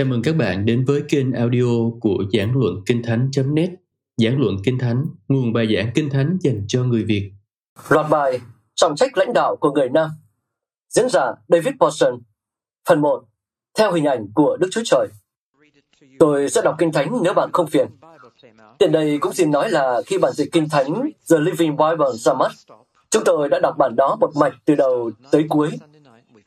Chào mừng các bạn đến với kênh audio của Giảng Luận Kinh Thánh.net Giảng Luận Kinh Thánh, nguồn bài giảng Kinh Thánh dành cho người Việt Loạt bài Trọng trách lãnh đạo của người Nam Diễn giả David Paulson Phần 1 Theo hình ảnh của Đức Chúa Trời Tôi sẽ đọc Kinh Thánh nếu bạn không phiền. Tiện đây cũng xin nói là khi bản dịch Kinh Thánh The Living Bible ra mắt, chúng tôi đã đọc bản đó một mạch từ đầu tới cuối.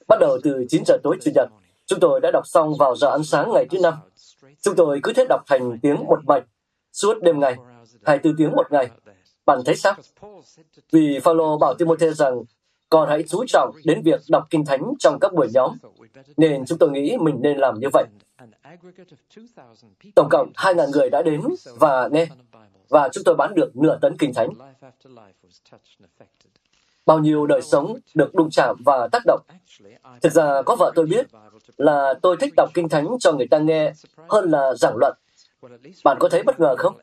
Bắt đầu từ 9 giờ tối Chủ nhật, chúng tôi đã đọc xong vào giờ ăn sáng ngày thứ năm. Chúng tôi cứ thế đọc thành tiếng một mạch suốt đêm ngày, 24 tiếng một ngày. Bạn thấy sao? Vì Phaolô bảo Timothy rằng còn hãy chú trọng đến việc đọc Kinh Thánh trong các buổi nhóm, nên chúng tôi nghĩ mình nên làm như vậy. Tổng cộng 2.000 người đã đến và nghe, và chúng tôi bán được nửa tấn Kinh Thánh. Bao nhiêu đời sống được đụng chạm và tác động. Thực ra có vợ tôi biết là tôi thích đọc Kinh Thánh cho người ta nghe hơn là giảng luận. Bạn có thấy bất ngờ không?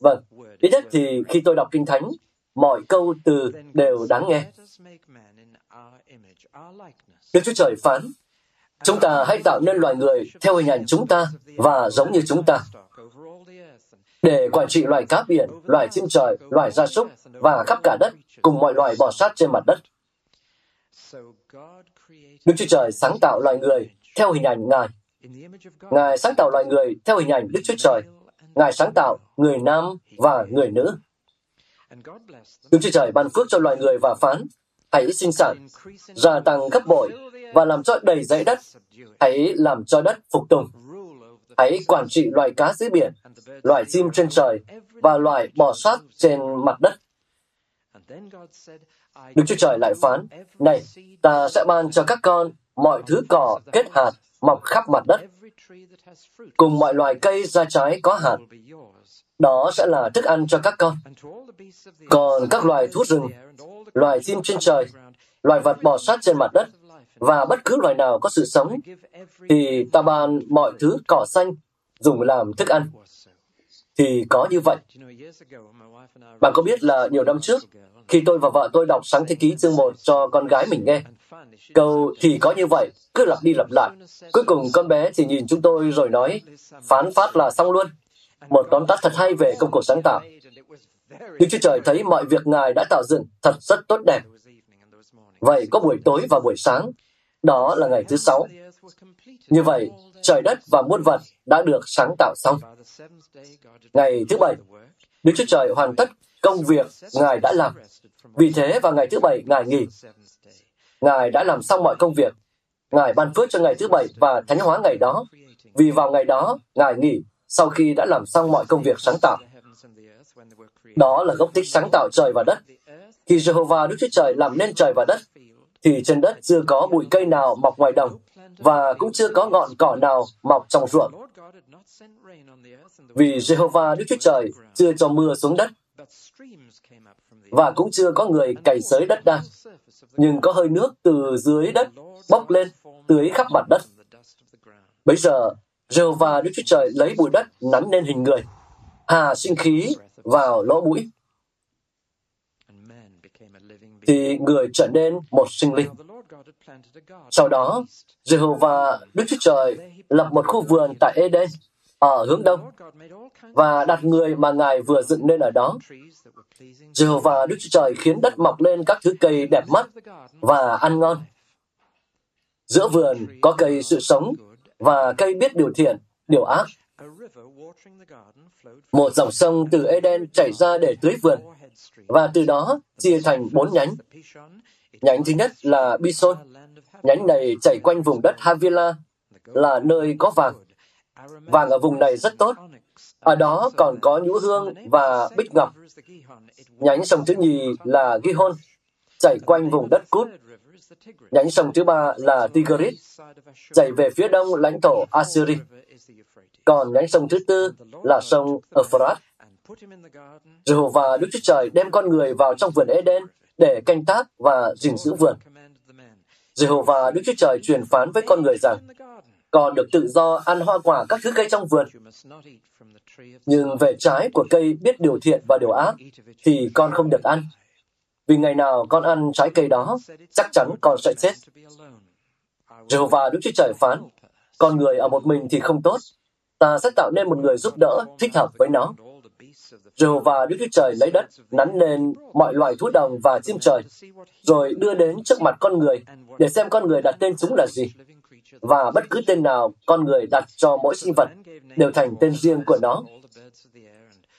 Vâng, ít nhất thì khi tôi đọc Kinh Thánh, mọi câu từ đều đáng nghe. Đức Chúa Trời phán, Chúng ta hãy tạo nên loài người theo hình ảnh chúng ta và giống như chúng ta để quản trị loài cá biển, loài chim trời, loài gia súc và khắp cả đất cùng mọi loài bò sát trên mặt đất. Đức Chúa Trời sáng tạo loài người theo hình ảnh Ngài. Ngài sáng tạo loài người theo hình ảnh Đức Chúa Trời. Ngài sáng tạo người nam và người nữ. Đức Chúa Trời ban phước cho loài người và phán, hãy sinh sản, gia tăng gấp bội và làm cho đầy dãy đất. Hãy làm cho đất phục tùng. Hãy quản trị loài cá dưới biển, loài chim trên trời và loài bò sát trên mặt đất. Đức Chúa Trời lại phán, Này, ta sẽ ban cho các con mọi thứ cỏ kết hạt mọc khắp mặt đất, cùng mọi loài cây ra trái có hạt. Đó sẽ là thức ăn cho các con. Còn các loài thú rừng, loài chim trên trời, loài vật bò sát trên mặt đất, và bất cứ loài nào có sự sống, thì ta ban mọi thứ cỏ xanh dùng làm thức ăn. Thì có như vậy. Bạn có biết là nhiều năm trước, khi tôi và vợ tôi đọc sáng thế ký chương 1 cho con gái mình nghe, câu thì có như vậy, cứ lặp đi lặp lại. Cuối cùng con bé chỉ nhìn chúng tôi rồi nói, phán phát là xong luôn. Một tóm tắt thật hay về công cuộc sáng tạo. Đức Chúa Trời thấy mọi việc Ngài đã tạo dựng thật rất tốt đẹp. Vậy có buổi tối và buổi sáng, đó là ngày thứ sáu. Như vậy, trời đất và muôn vật đã được sáng tạo xong. Ngày thứ bảy, Đức Chúa Trời hoàn tất công việc Ngài đã làm. Vì thế vào ngày thứ bảy, Ngài nghỉ. Ngài đã làm xong mọi công việc. Ngài ban phước cho ngày thứ bảy và thánh hóa ngày đó. Vì vào ngày đó, Ngài nghỉ sau khi đã làm xong mọi công việc sáng tạo. Đó là gốc tích sáng tạo trời và đất. Khi Jehovah Đức Chúa Trời làm nên trời và đất, thì trên đất chưa có bụi cây nào mọc ngoài đồng, và cũng chưa có ngọn cỏ nào mọc trong ruộng. Vì Jehovah Đức Chúa Trời chưa cho mưa xuống đất, và cũng chưa có người cày xới đất đai, nhưng có hơi nước từ dưới đất bốc lên, tưới khắp mặt đất. Bây giờ, Jehovah Đức Chúa Trời lấy bụi đất nắn nên hình người, hà sinh khí vào lỗ mũi, thì người trở nên một sinh linh. Sau đó, Jehovah Đức Chúa Trời lập một khu vườn tại Eden ở hướng đông và đặt người mà Ngài vừa dựng nên ở đó. Jehovah Đức Chúa Trời khiến đất mọc lên các thứ cây đẹp mắt và ăn ngon. Giữa vườn có cây sự sống và cây biết điều thiện, điều ác. Một dòng sông từ Eden chảy ra để tưới vườn và từ đó chia thành bốn nhánh. Nhánh thứ nhất là Bison. Nhánh này chảy quanh vùng đất Havila, là nơi có vàng. Vàng ở vùng này rất tốt. Ở đó còn có nhũ hương và bích ngọc. Nhánh sông thứ nhì là Gihon, chảy quanh vùng đất Cút. Nhánh sông thứ ba là Tigris, chảy về phía đông lãnh thổ Assyri. Còn nhánh sông thứ tư là sông Euphrates. Jehovah Đức Chúa Trời đem con người vào trong vườn Eden để canh tác và gìn giữ vườn. Jehovah Đức Chúa Trời truyền phán với con người rằng, còn được tự do ăn hoa quả các thứ cây trong vườn. Nhưng về trái của cây biết điều thiện và điều ác, thì con không được ăn. Vì ngày nào con ăn trái cây đó, chắc chắn con sẽ chết. Jehovah Đức Chúa Trời phán, con người ở một mình thì không tốt. Ta sẽ tạo nên một người giúp đỡ thích hợp với nó. Jehovah Đức Chúa Trời lấy đất, nắn lên mọi loài thú đồng và chim trời, rồi đưa đến trước mặt con người để xem con người đặt tên chúng là gì. Và bất cứ tên nào con người đặt cho mỗi sinh vật đều thành tên riêng của nó.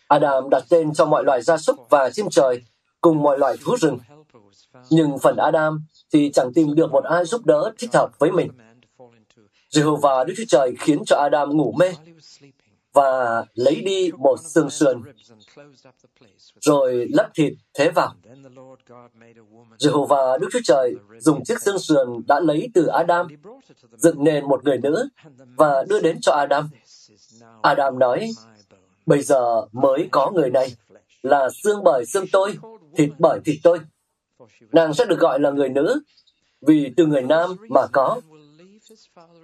Adam đặt tên cho mọi loài gia súc và chim trời cùng mọi loài thú rừng. Nhưng phần Adam thì chẳng tìm được một ai giúp đỡ thích hợp với mình. Jehovah Đức Chúa Trời khiến cho Adam ngủ mê và lấy đi một xương sườn, rồi lấp thịt thế vào. Jehovah Đức Chúa Trời dùng chiếc xương sườn đã lấy từ Adam, dựng nên một người nữ và đưa đến cho Adam. Adam nói, bây giờ mới có người này, là xương bởi xương tôi, thịt bởi thịt tôi. Nàng sẽ được gọi là người nữ, vì từ người nam mà có.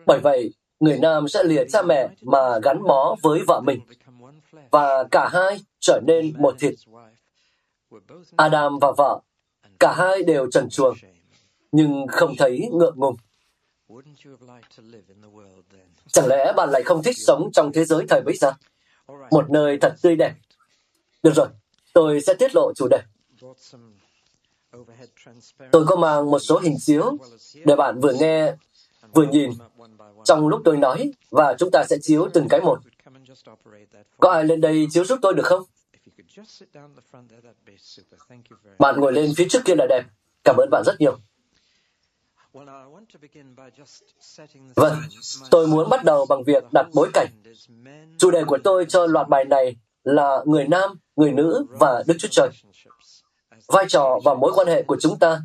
Bởi vậy, người nam sẽ lìa cha mẹ mà gắn bó với vợ mình, và cả hai trở nên một thịt. Adam và vợ, cả hai đều trần truồng, nhưng không thấy ngượng ngùng. Chẳng lẽ bạn lại không thích sống trong thế giới thời bấy giờ? Một nơi thật tươi đẹp. Được rồi, tôi sẽ tiết lộ chủ đề. Tôi có mang một số hình chiếu để bạn vừa nghe, vừa nhìn trong lúc tôi nói và chúng ta sẽ chiếu từng cái một. Có ai lên đây chiếu giúp tôi được không? Bạn ngồi lên phía trước kia là đẹp. Cảm ơn bạn rất nhiều. Vâng, tôi muốn bắt đầu bằng việc đặt bối cảnh. Chủ đề của tôi cho loạt bài này là người nam, người nữ và Đức Chúa Trời. Vai trò và mối quan hệ của chúng ta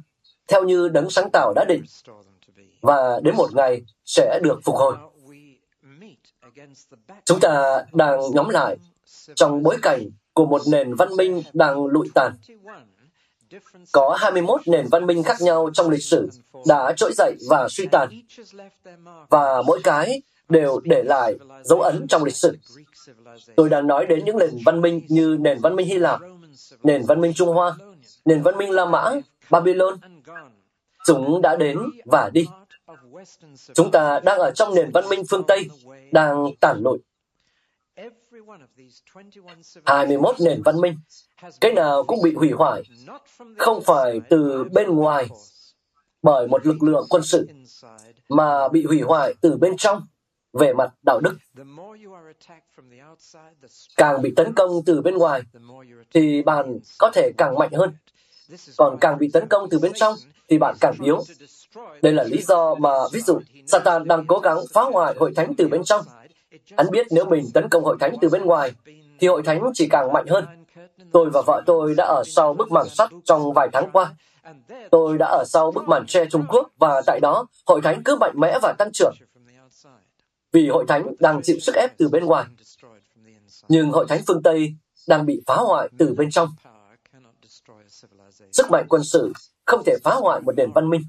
theo như đấng sáng tạo đã định và đến một ngày sẽ được phục hồi. Chúng ta đang nhóm lại trong bối cảnh của một nền văn minh đang lụi tàn. Có 21 nền văn minh khác nhau trong lịch sử đã trỗi dậy và suy tàn, và mỗi cái đều để lại dấu ấn trong lịch sử. Tôi đang nói đến những nền văn minh như nền văn minh Hy Lạp, nền văn minh Trung Hoa, nền văn minh La Mã, Babylon. Chúng đã đến và đi. Chúng ta đang ở trong nền văn minh phương Tây, đang tản lụi. 21 nền văn minh, cái nào cũng bị hủy hoại, không phải từ bên ngoài bởi một lực lượng quân sự, mà bị hủy hoại từ bên trong về mặt đạo đức. Càng bị tấn công từ bên ngoài, thì bạn có thể càng mạnh hơn. Còn càng bị tấn công từ bên trong, thì bạn càng yếu. Đây là lý do mà, ví dụ, Satan đang cố gắng phá hoại hội thánh từ bên trong. Hắn biết nếu mình tấn công hội thánh từ bên ngoài, thì hội thánh chỉ càng mạnh hơn. Tôi và vợ tôi đã ở sau bức màn sắt trong vài tháng qua. Tôi đã ở sau bức màn tre Trung Quốc và tại đó hội thánh cứ mạnh mẽ và tăng trưởng. Vì hội thánh đang chịu sức ép từ bên ngoài. Nhưng hội thánh phương Tây đang bị phá hoại từ bên trong. Sức mạnh quân sự không thể phá hoại một nền văn minh.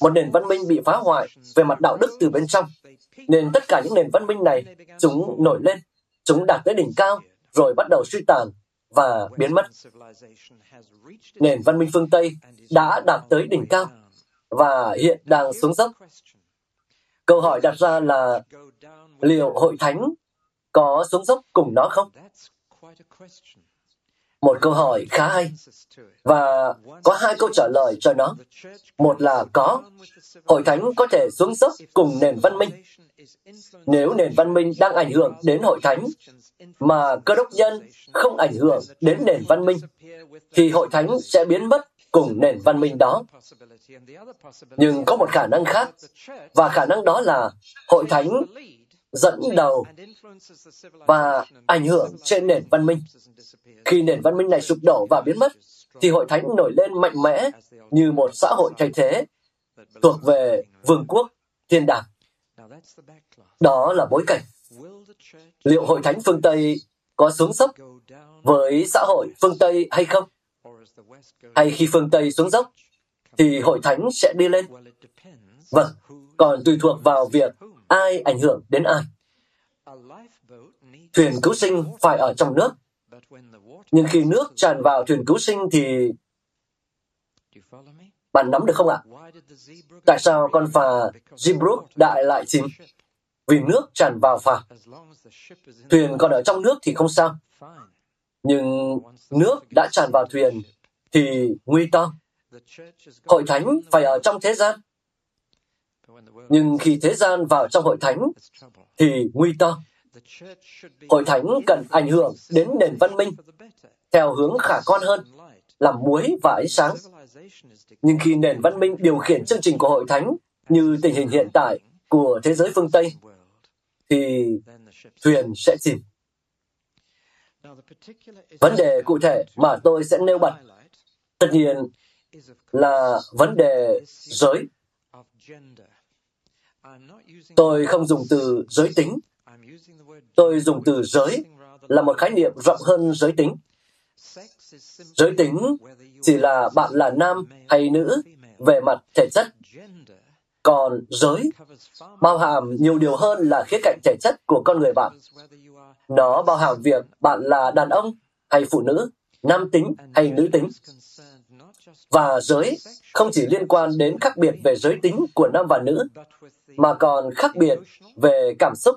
Một nền văn minh bị phá hoại về mặt đạo đức từ bên trong, nên tất cả những nền văn minh này, chúng nổi lên, chúng đạt tới đỉnh cao, rồi bắt đầu suy tàn và biến mất. Nền văn minh phương Tây đã đạt tới đỉnh cao và hiện đang xuống dốc. Câu hỏi đặt ra là liệu hội thánh có xuống dốc cùng nó không? Một câu hỏi khá hay. Và có hai câu trả lời cho nó. Một là có. Hội thánh có thể xuống dốc cùng nền văn minh. Nếu nền văn minh đang ảnh hưởng đến hội thánh, mà cơ đốc nhân không ảnh hưởng đến nền văn minh, thì hội thánh sẽ biến mất cùng nền văn minh đó. Nhưng có một khả năng khác, và khả năng đó là hội thánh dẫn đầu và ảnh hưởng trên nền văn minh. Khi nền văn minh này sụp đổ và biến mất, thì hội thánh nổi lên mạnh mẽ như một xã hội thay thế thuộc về vương quốc thiên đàng. Đó là bối cảnh. Liệu hội thánh phương Tây có xuống dốc với xã hội phương Tây hay không? Hay khi phương Tây xuống dốc, thì hội thánh sẽ đi lên? Vâng, còn tùy thuộc vào việc ai ảnh hưởng đến ai. Thuyền cứu sinh phải ở trong nước, nhưng khi nước tràn vào thuyền cứu sinh thì... Bạn nắm được không ạ? Tại sao con phà Zebrook đại lại chìm? Vì nước tràn vào phà. Thuyền còn ở trong nước thì không sao. Nhưng nước đã tràn vào thuyền thì nguy to. Hội thánh phải ở trong thế gian. Nhưng khi thế gian vào trong hội thánh thì nguy to. Hội thánh cần ảnh hưởng đến nền văn minh theo hướng khả quan hơn, làm muối và ánh sáng. Nhưng khi nền văn minh điều khiển chương trình của hội thánh như tình hình hiện tại của thế giới phương Tây, thì thuyền sẽ chìm. Vấn đề cụ thể mà tôi sẽ nêu bật tất nhiên là vấn đề giới. Tôi không dùng từ giới tính. Tôi dùng từ giới là một khái niệm rộng hơn giới tính. Giới tính chỉ là bạn là nam hay nữ về mặt thể chất. Còn giới bao hàm nhiều điều hơn là khía cạnh thể chất của con người bạn. Nó bao hàm việc bạn là đàn ông hay phụ nữ, nam tính hay nữ tính. Và giới không chỉ liên quan đến khác biệt về giới tính của nam và nữ, mà còn khác biệt về cảm xúc,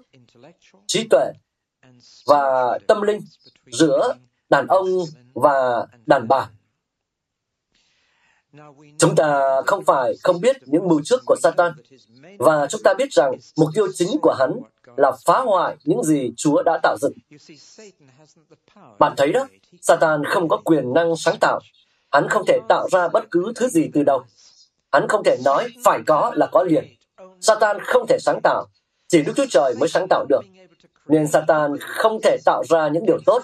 trí tuệ và tâm linh giữa đàn ông và đàn bà. Chúng ta không phải không biết những mưu trước của Satan, và chúng ta biết rằng mục tiêu chính của hắn là phá hoại những gì Chúa đã tạo dựng. Bạn thấy đó, Satan không có quyền năng sáng tạo. Hắn không thể tạo ra bất cứ thứ gì từ đầu. Hắn không thể nói phải có là có liền. Satan không thể sáng tạo, chỉ Đức Chúa Trời mới sáng tạo được. Nên Satan không thể tạo ra những điều tốt.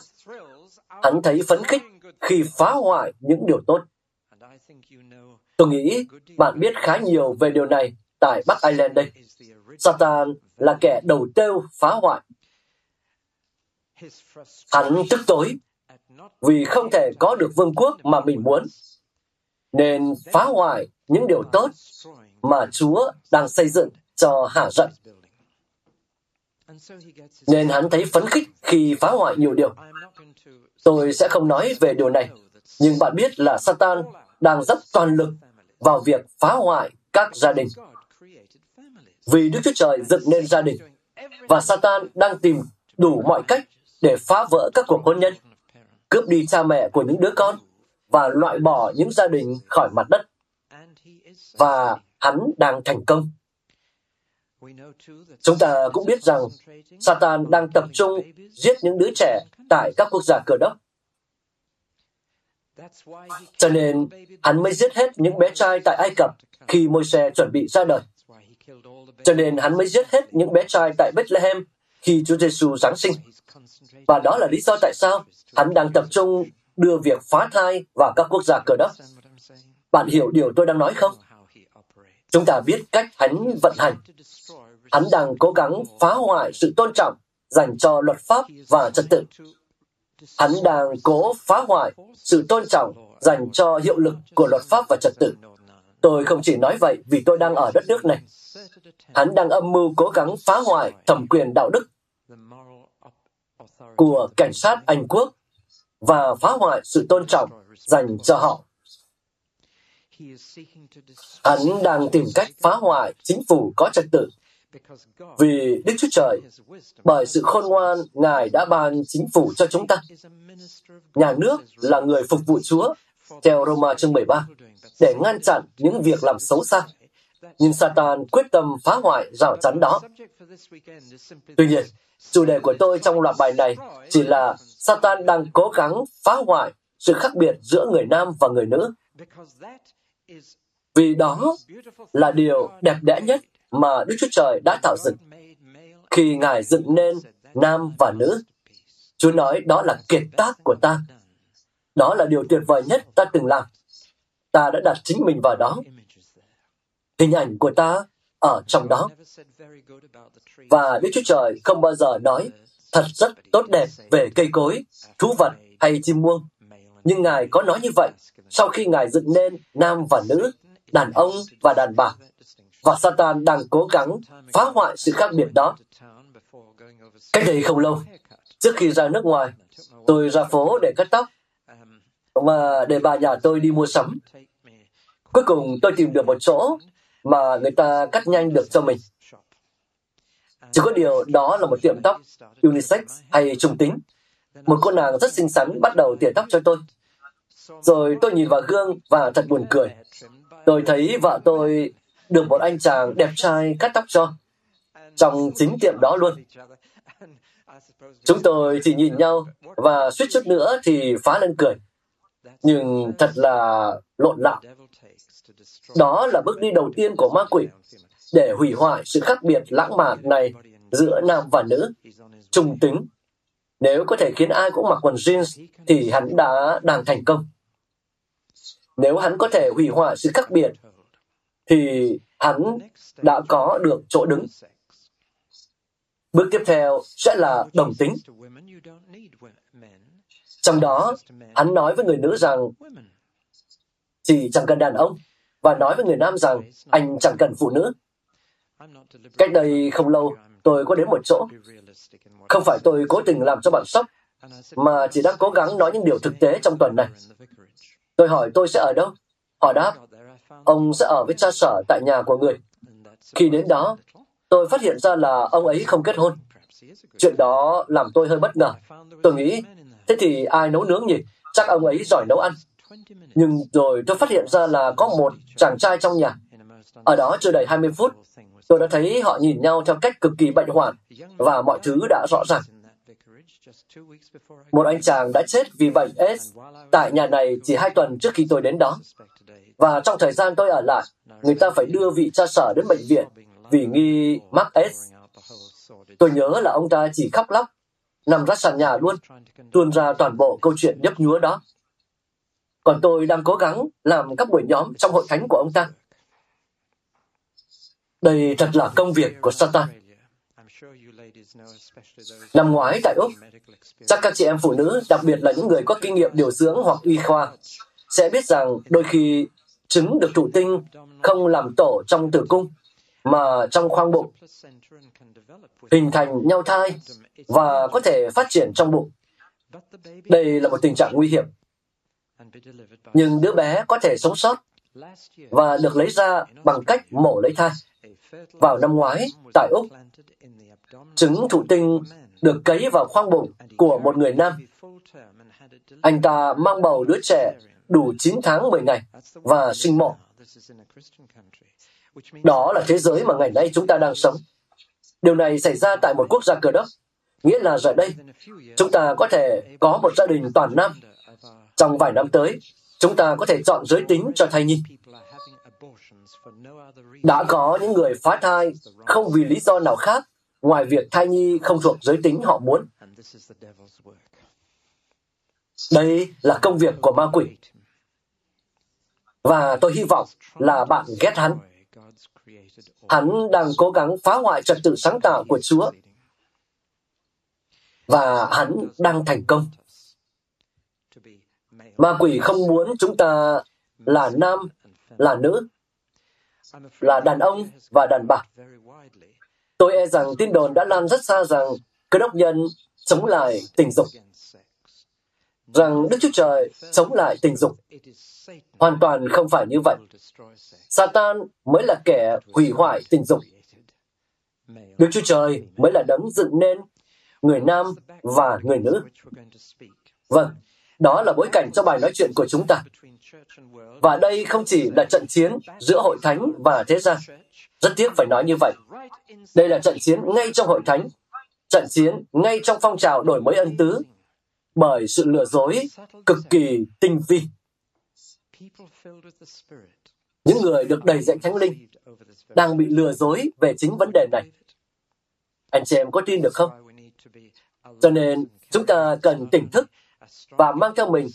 Hắn thấy phấn khích khi phá hoại những điều tốt. Tôi nghĩ bạn biết khá nhiều về điều này tại Bắc Ireland đây. Satan là kẻ đầu tiêu phá hoại. Hắn tức tối vì không thể có được vương quốc mà mình muốn, nên phá hoại những điều tốt mà Chúa đang xây dựng cho hạ giận. Nên hắn thấy phấn khích khi phá hoại nhiều điều. Tôi sẽ không nói về điều này, nhưng bạn biết là Satan đang dốc toàn lực vào việc phá hoại các gia đình. Vì Đức Chúa Trời dựng nên gia đình, và Satan đang tìm đủ mọi cách để phá vỡ các cuộc hôn nhân, cướp đi cha mẹ của những đứa con và loại bỏ những gia đình khỏi mặt đất. Và hắn đang thành công. Chúng ta cũng biết rằng Satan đang tập trung giết những đứa trẻ tại các quốc gia cờ đốc. Cho nên, hắn mới giết hết những bé trai tại Ai Cập khi Môi-se chuẩn bị ra đời. Cho nên hắn mới giết hết những bé trai tại Bethlehem khi Chúa Giêsu Giáng sinh. Và đó là lý do tại sao hắn đang tập trung đưa việc phá thai vào các quốc gia cờ đốc. Bạn hiểu điều tôi đang nói không? Chúng ta biết cách hắn vận hành. Hắn đang cố gắng phá hoại sự tôn trọng dành cho luật pháp và trật tự. Hắn đang cố phá hoại sự tôn trọng dành cho hiệu lực của luật pháp và trật tự. Tôi không chỉ nói vậy vì tôi đang ở đất nước này. Hắn đang âm mưu cố gắng phá hoại thẩm quyền đạo đức của cảnh sát Anh quốc và phá hoại sự tôn trọng dành cho họ. Hắn đang tìm cách phá hoại chính phủ có trật tự vì Đức Chúa Trời, bởi sự khôn ngoan, Ngài đã ban chính phủ cho chúng ta. Nhà nước là người phục vụ Chúa, theo Roma chương 13, để ngăn chặn những việc làm xấu xa. Nhưng Satan quyết tâm phá hoại rào chắn đó. Tuy nhiên, chủ đề của tôi trong loạt bài này chỉ là Satan đang cố gắng phá hoại sự khác biệt giữa người nam và người nữ. Vì đó là điều đẹp đẽ nhất mà Đức Chúa Trời đã tạo dựng. Khi Ngài dựng nên nam và nữ, Chúa nói đó là kiệt tác của ta. Đó là điều tuyệt vời nhất ta từng làm. Ta đã đặt chính mình vào đó. Hình ảnh của ta ở trong đó. Và Đức Chúa Trời không bao giờ nói thật rất tốt đẹp về cây cối, thú vật hay chim muông. Nhưng Ngài có nói như vậy sau khi Ngài dựng nên nam và nữ, đàn ông và đàn bà và Satan đang cố gắng phá hoại sự khác biệt đó. Cách đây không lâu, trước khi ra nước ngoài, tôi ra phố để cắt tóc mà để bà nhà tôi đi mua sắm. Cuối cùng tôi tìm được một chỗ mà người ta cắt nhanh được cho mình. Chỉ có điều đó là một tiệm tóc unisex hay trung tính. Một cô nàng rất xinh xắn bắt đầu tỉa tóc cho tôi. Rồi tôi nhìn vào gương và thật buồn cười. Tôi thấy vợ tôi được một anh chàng đẹp trai cắt tóc cho. Trong chính tiệm đó luôn. Chúng tôi chỉ nhìn nhau và suýt chút nữa thì phá lên cười. Nhưng thật là lộn lạo. Đó là bước đi đầu tiên của ma quỷ để hủy hoại sự khác biệt lãng mạn này giữa nam và nữ, trùng tính. Nếu có thể khiến ai cũng mặc quần jeans thì hắn đã đang thành công. Nếu hắn có thể hủy hoại sự khác biệt thì hắn đã có được chỗ đứng. Bước tiếp theo sẽ là đồng tính. Trong đó, hắn nói với người nữ rằng chỉ chẳng cần đàn ông và nói với người nam rằng anh chẳng cần phụ nữ. Cách đây không lâu, tôi có đến một chỗ. Không phải tôi cố tình làm cho bạn sốc, mà chỉ đang cố gắng nói những điều thực tế trong tuần này. Tôi hỏi tôi sẽ ở đâu? Họ đáp, ông sẽ ở với cha sở tại nhà của người. Khi đến đó, tôi phát hiện ra là ông ấy không kết hôn. Chuyện đó làm tôi hơi bất ngờ. Tôi nghĩ, thế thì ai nấu nướng nhỉ? Chắc ông ấy giỏi nấu ăn. Nhưng rồi tôi phát hiện ra là có một chàng trai trong nhà. Ở đó chưa đầy 20 phút, tôi đã thấy họ nhìn nhau theo cách cực kỳ bệnh hoạn và mọi thứ đã rõ ràng. Một anh chàng đã chết vì bệnh AIDS tại nhà này chỉ hai tuần trước khi tôi đến đó. Và trong thời gian tôi ở lại, người ta phải đưa vị cha sở đến bệnh viện vì nghi mắc AIDS. Tôi nhớ là ông ta chỉ khóc lóc, nằm ra sàn nhà luôn, tuôn ra toàn bộ câu chuyện nhấp nhúa đó. Còn tôi đang cố gắng làm các buổi nhóm trong hội thánh của ông ta. Đây thật là công việc của Satan. Năm ngoái tại Úc, chắc các chị em phụ nữ, đặc biệt là những người có kinh nghiệm điều dưỡng hoặc y khoa, sẽ biết rằng đôi khi trứng được thụ tinh không làm tổ trong tử cung, mà trong khoang bụng, hình thành nhau thai và có thể phát triển trong bụng. Đây là một tình trạng nguy hiểm. Nhưng đứa bé có thể sống sót và được lấy ra bằng cách mổ lấy thai. Vào năm ngoái, tại Úc, trứng thụ tinh được cấy vào khoang bụng của một người nam. Anh ta mang bầu đứa trẻ đủ 9 tháng 10 ngày và sinh mổ. Đó là thế giới mà ngày nay chúng ta đang sống. Điều này xảy ra tại một quốc gia cờ đốc, nghĩa là giờ đây, chúng ta có thể có một gia đình toàn nam. Trong vài năm tới, chúng ta có thể chọn giới tính cho thai nhi. Đã có những người phá thai không vì lý do nào khác ngoài việc thai nhi không thuộc giới tính họ muốn. Đây là công việc của ma quỷ. Và tôi hy vọng là bạn ghét hắn. Hắn đang cố gắng phá hoại trật tự sáng tạo của Chúa. Và hắn đang thành công. Ma quỷ không muốn chúng ta là nam, là nữ, là đàn ông và đàn bà. Tôi e rằng tin đồn đã lan rất xa rằng cơ đốc nhân chống lại tình dục. Rằng Đức Chúa Trời chống lại tình dục. Hoàn toàn không phải như vậy. Satan mới là kẻ hủy hoại tình dục. Đức Chúa Trời mới là đấng dựng nên người nam và người nữ. Vâng, đó là bối cảnh cho bài nói chuyện của chúng ta. Và đây không chỉ là trận chiến giữa hội thánh và thế gian. Rất tiếc phải nói như vậy. Đây là trận chiến ngay trong hội thánh, trận chiến ngay trong phong trào đổi mới ân tứ, bởi sự lừa dối cực kỳ tinh vi. Những người được đầy dạy thánh linh đang bị lừa dối về chính vấn đề này. Anh chị em có tin được không? Cho nên chúng ta cần tỉnh thức và mang theo mình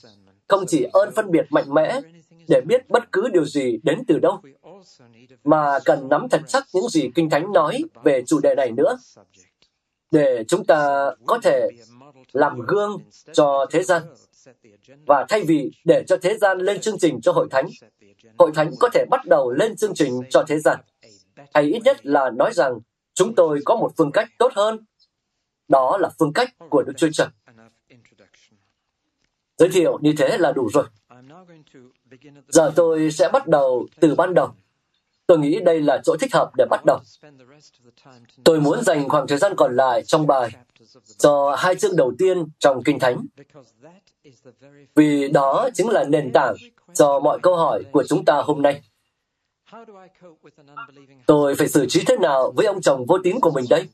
không chỉ ơn phân biệt mạnh mẽ để biết bất cứ điều gì đến từ đâu, mà cần nắm thật chắc những gì Kinh Thánh nói về chủ đề này nữa, để chúng ta có thể làm gương cho thế gian. Và thay vì để cho thế gian lên chương trình cho hội thánh, hội thánh có thể bắt đầu lên chương trình cho thế gian. Hay ít nhất là nói rằng chúng tôi có một phương cách tốt hơn. Đó là phương cách của Đức Chúa Trời. Giới thiệu như thế là đủ rồi. Giờ tôi sẽ bắt đầu từ ban đầu. Tôi nghĩ đây là chỗ thích hợp để bắt đầu. Tôi muốn dành khoảng thời gian còn lại trong bài cho hai chương đầu tiên trong Kinh Thánh, vì đó chính là nền tảng cho mọi câu hỏi của chúng ta hôm nay. Tôi phải xử trí thế nào với ông chồng vô tín của mình đây?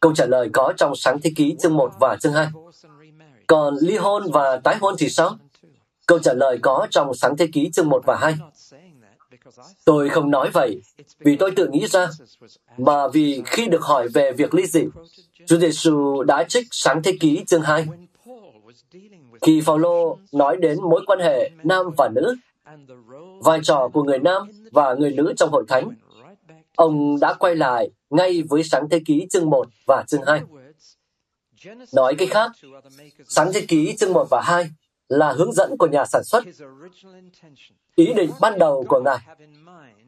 Câu trả lời có trong sáng thế ký chương 1 và chương 2. Còn ly hôn và tái hôn thì sao? Câu trả lời có trong sáng thế ký chương 1 và 2. Tôi không nói vậy vì tôi tự nghĩ ra, mà vì khi được hỏi về việc ly dị, Chúa Giêsu đã trích sáng thế ký chương 2. Khi Phaolô nói đến mối quan hệ nam và nữ, vai trò của người nam và người nữ trong hội thánh, ông đã quay lại ngay với sáng thế ký chương 1 và chương 2. Nói cách khác, sáng thế ký chương 1 và 2 là hướng dẫn của nhà sản xuất. Ý định ban đầu của Ngài,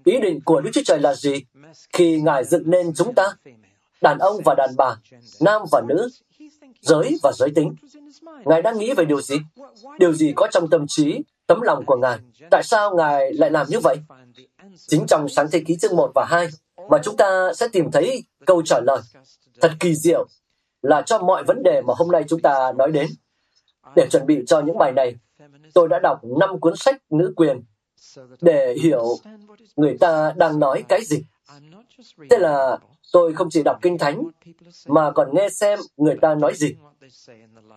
ý định của Đức Chúa Trời là gì khi Ngài dựng nên chúng ta, đàn ông và đàn bà, nam và nữ, giới và giới tính. Ngài đang nghĩ về điều gì? Điều gì có trong tâm trí, tấm lòng của Ngài? Tại sao Ngài lại làm như vậy? Chính trong sáng thế ký chương 1 và 2 mà chúng ta sẽ tìm thấy câu trả lời thật kỳ diệu là cho mọi vấn đề mà hôm nay chúng ta nói đến. Để chuẩn bị cho những bài này, tôi đã đọc 5 cuốn sách nữ quyền để hiểu người ta đang nói cái gì. Thế là tôi không chỉ đọc kinh thánh mà còn nghe xem người ta nói gì,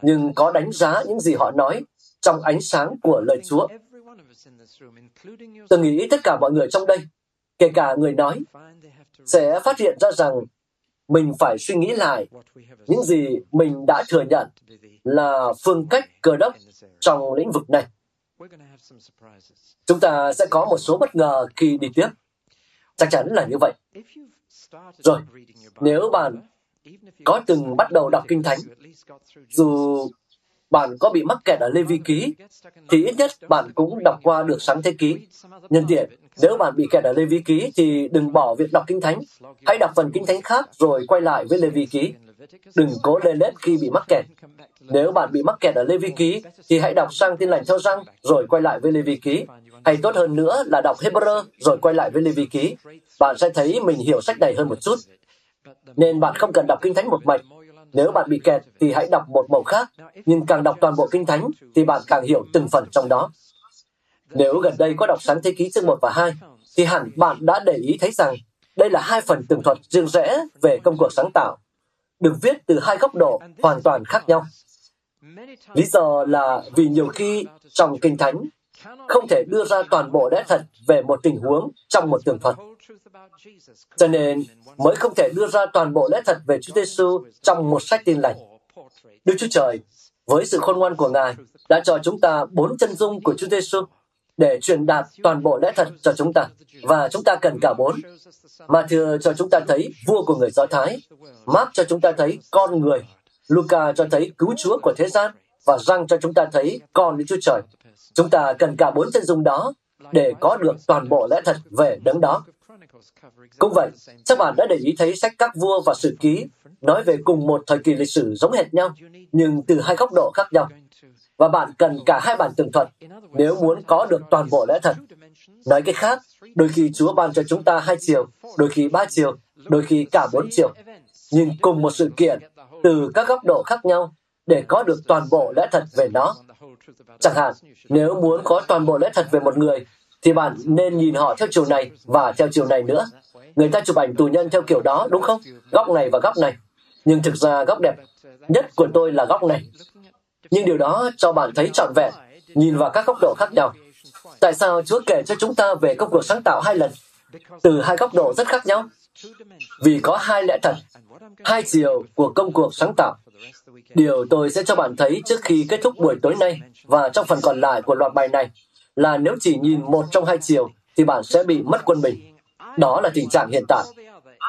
nhưng có đánh giá những gì họ nói trong ánh sáng của lời Chúa. Tôi nghĩ tất cả mọi người trong đây, kể cả người nói, sẽ phát hiện ra rằng mình phải suy nghĩ lại những gì mình đã thừa nhận là phương cách cơ đốc trong lĩnh vực này. Chúng ta sẽ có một số bất ngờ khi đi tiếp. Chắc chắn là như vậy. Rồi, nếu bạn có từng bắt đầu đọc Kinh Thánh, dù bạn có bị mắc kẹt ở Lê Vi Ký, thì ít nhất bạn cũng đọc qua được sáng thế ký. Nhân tiện, nếu bạn bị kẹt ở Lê Vi Ký thì đừng bỏ việc đọc Kinh Thánh. Hãy đọc phần Kinh Thánh khác rồi quay lại với Lê Vi Ký. Đừng cố lê lết khi bị mắc kẹt. Nếu bạn bị mắc kẹt ở Lê Vi Ký, thì hãy đọc sang tin lành theo răng rồi quay lại với Lê Vi Ký. Hay tốt hơn nữa là đọc Hebrew rồi quay lại với Lê Vi Ký. Bạn sẽ thấy mình hiểu sách này hơn một chút. Nên bạn không cần đọc Kinh Thánh một mạch, nếu bạn bị kẹt thì hãy đọc một màu khác, nhưng càng đọc toàn bộ Kinh Thánh thì bạn càng hiểu từng phần trong đó. Nếu gần đây có đọc sáng thế ký chương 1 và 2, thì hẳn bạn đã để ý thấy rằng đây là hai phần tường thuật riêng rẽ về công cuộc sáng tạo, được viết từ hai góc độ hoàn toàn khác nhau. Lý do là vì nhiều khi trong Kinh Thánh không thể đưa ra toàn bộ lẽ thật về một tình huống trong một tường thuật. Cho nên mới không thể đưa ra toàn bộ lẽ thật về Chúa Giêsu trong một sách tin lành. Đức Chúa Trời, với sự khôn ngoan của Ngài, đã cho chúng ta bốn chân dung của Chúa Giêsu để truyền đạt toàn bộ lẽ thật cho chúng ta. Và chúng ta cần cả bốn. Mà thừa cho chúng ta thấy vua của người Do Thái, Mark cho chúng ta thấy con người, Luca cho thấy cứu Chúa của thế gian, và răng cho chúng ta thấy con Đức Chúa Trời. Chúng ta cần cả bốn chân dung đó để có được toàn bộ lẽ thật về đấng đó. Cũng vậy, các bạn đã để ý thấy sách các vua và sử ký nói về cùng một thời kỳ lịch sử giống hệt nhau, nhưng từ hai góc độ khác nhau. Và bạn cần cả hai bản tường thuật nếu muốn có được toàn bộ lẽ thật. Nói cách khác, đôi khi Chúa ban cho chúng ta hai chiều, đôi khi ba chiều, đôi khi cả bốn chiều. Nhưng cùng một sự kiện, từ các góc độ khác nhau, để có được toàn bộ lẽ thật về nó. Chẳng hạn, nếu muốn có toàn bộ lẽ thật về một người, thì bạn nên nhìn họ theo chiều này và theo chiều này nữa. Người ta chụp ảnh tù nhân theo kiểu đó, đúng không? Góc này và góc này. Nhưng thực ra góc đẹp nhất của tôi là góc này. Nhưng điều đó cho bạn thấy trọn vẹn, nhìn vào các góc độ khác nhau. Tại sao Chúa kể cho chúng ta về công cuộc sáng tạo hai lần, từ hai góc độ rất khác nhau? Vì có hai lẽ thật, hai chiều của công cuộc sáng tạo. Điều tôi sẽ cho bạn thấy trước khi kết thúc buổi tối nay và trong phần còn lại của loạt bài này là nếu chỉ nhìn một trong hai chiều thì bạn sẽ bị mất quân bình. Đó là tình trạng hiện tại.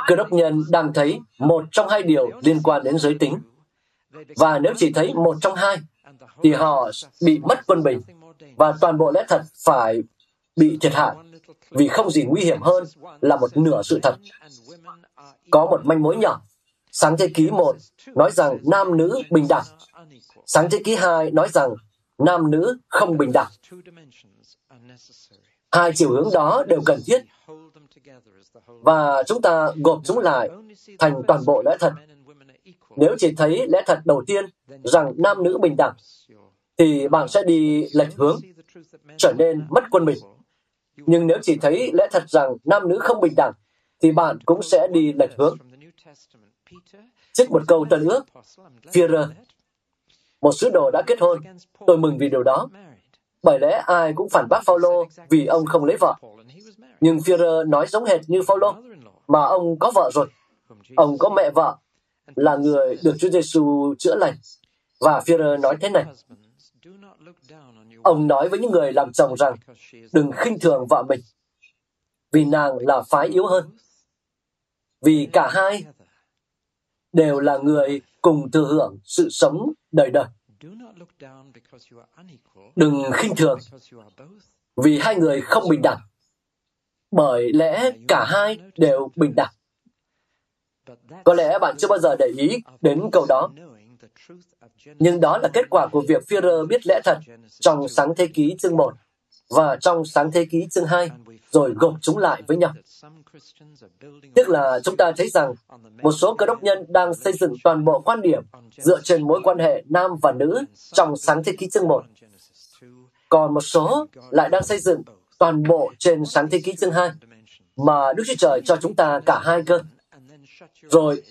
Cơ đốc nhân đang thấy một trong hai điều liên quan đến giới tính. Và nếu chỉ thấy một trong hai, thì họ bị mất quân bình và toàn bộ lẽ thật phải bị thiệt hại vì không gì nguy hiểm hơn là một nửa sự thật. Có một manh mối nhỏ. Sáng thế ký 1 nói rằng nam nữ bình đẳng. Sáng thế ký 2 nói rằng nam nữ không bình đẳng. Hai chiều hướng đó đều cần thiết và chúng ta gộp chúng lại thành toàn bộ lẽ thật. Nếu chỉ thấy lẽ thật đầu tiên rằng nam nữ bình đẳng, thì bạn sẽ đi lệch hướng, trở nên mất quân mình. Nhưng nếu chỉ thấy lẽ thật rằng nam nữ không bình đẳng, thì bạn cũng sẽ đi lệch hướng. Trích một câu tân ước, Führer, một sứ đồ đã kết hôn, tôi mừng vì điều đó. Bởi lẽ ai cũng phản bác Phaolô vì ông không lấy vợ. Nhưng Führer nói giống hệt như Phaolô, mà ông có vợ rồi. Ông có mẹ vợ, là người được Chúa Giêsu chữa lành. Và Führer nói thế này, Ông nói với những người làm chồng rằng, đừng khinh thường vợ mình, vì nàng là phái yếu hơn. Vì cả hai đều là người cùng thừa hưởng sự sống đời đời. Đừng khinh thường, vì hai người không bình đẳng, bởi lẽ cả hai đều bình đẳng. Có lẽ bạn chưa bao giờ để ý đến câu đó, nhưng đó là kết quả của việc Führer biết lẽ thật trong sáng thế ký chương 1 và trong sáng thế ký chương 2, rồi gộp chúng lại với nhau. Tiếc là chúng ta thấy rằng một số cơ đốc nhân đang xây dựng toàn bộ quan điểm dựa trên mối quan hệ nam và nữ trong sáng thế ký chương 1. Còn một số lại đang xây dựng toàn bộ trên sáng thế ký chương 2, mà Đức Chúa Trời cho chúng ta cả hai cơ. Rồi,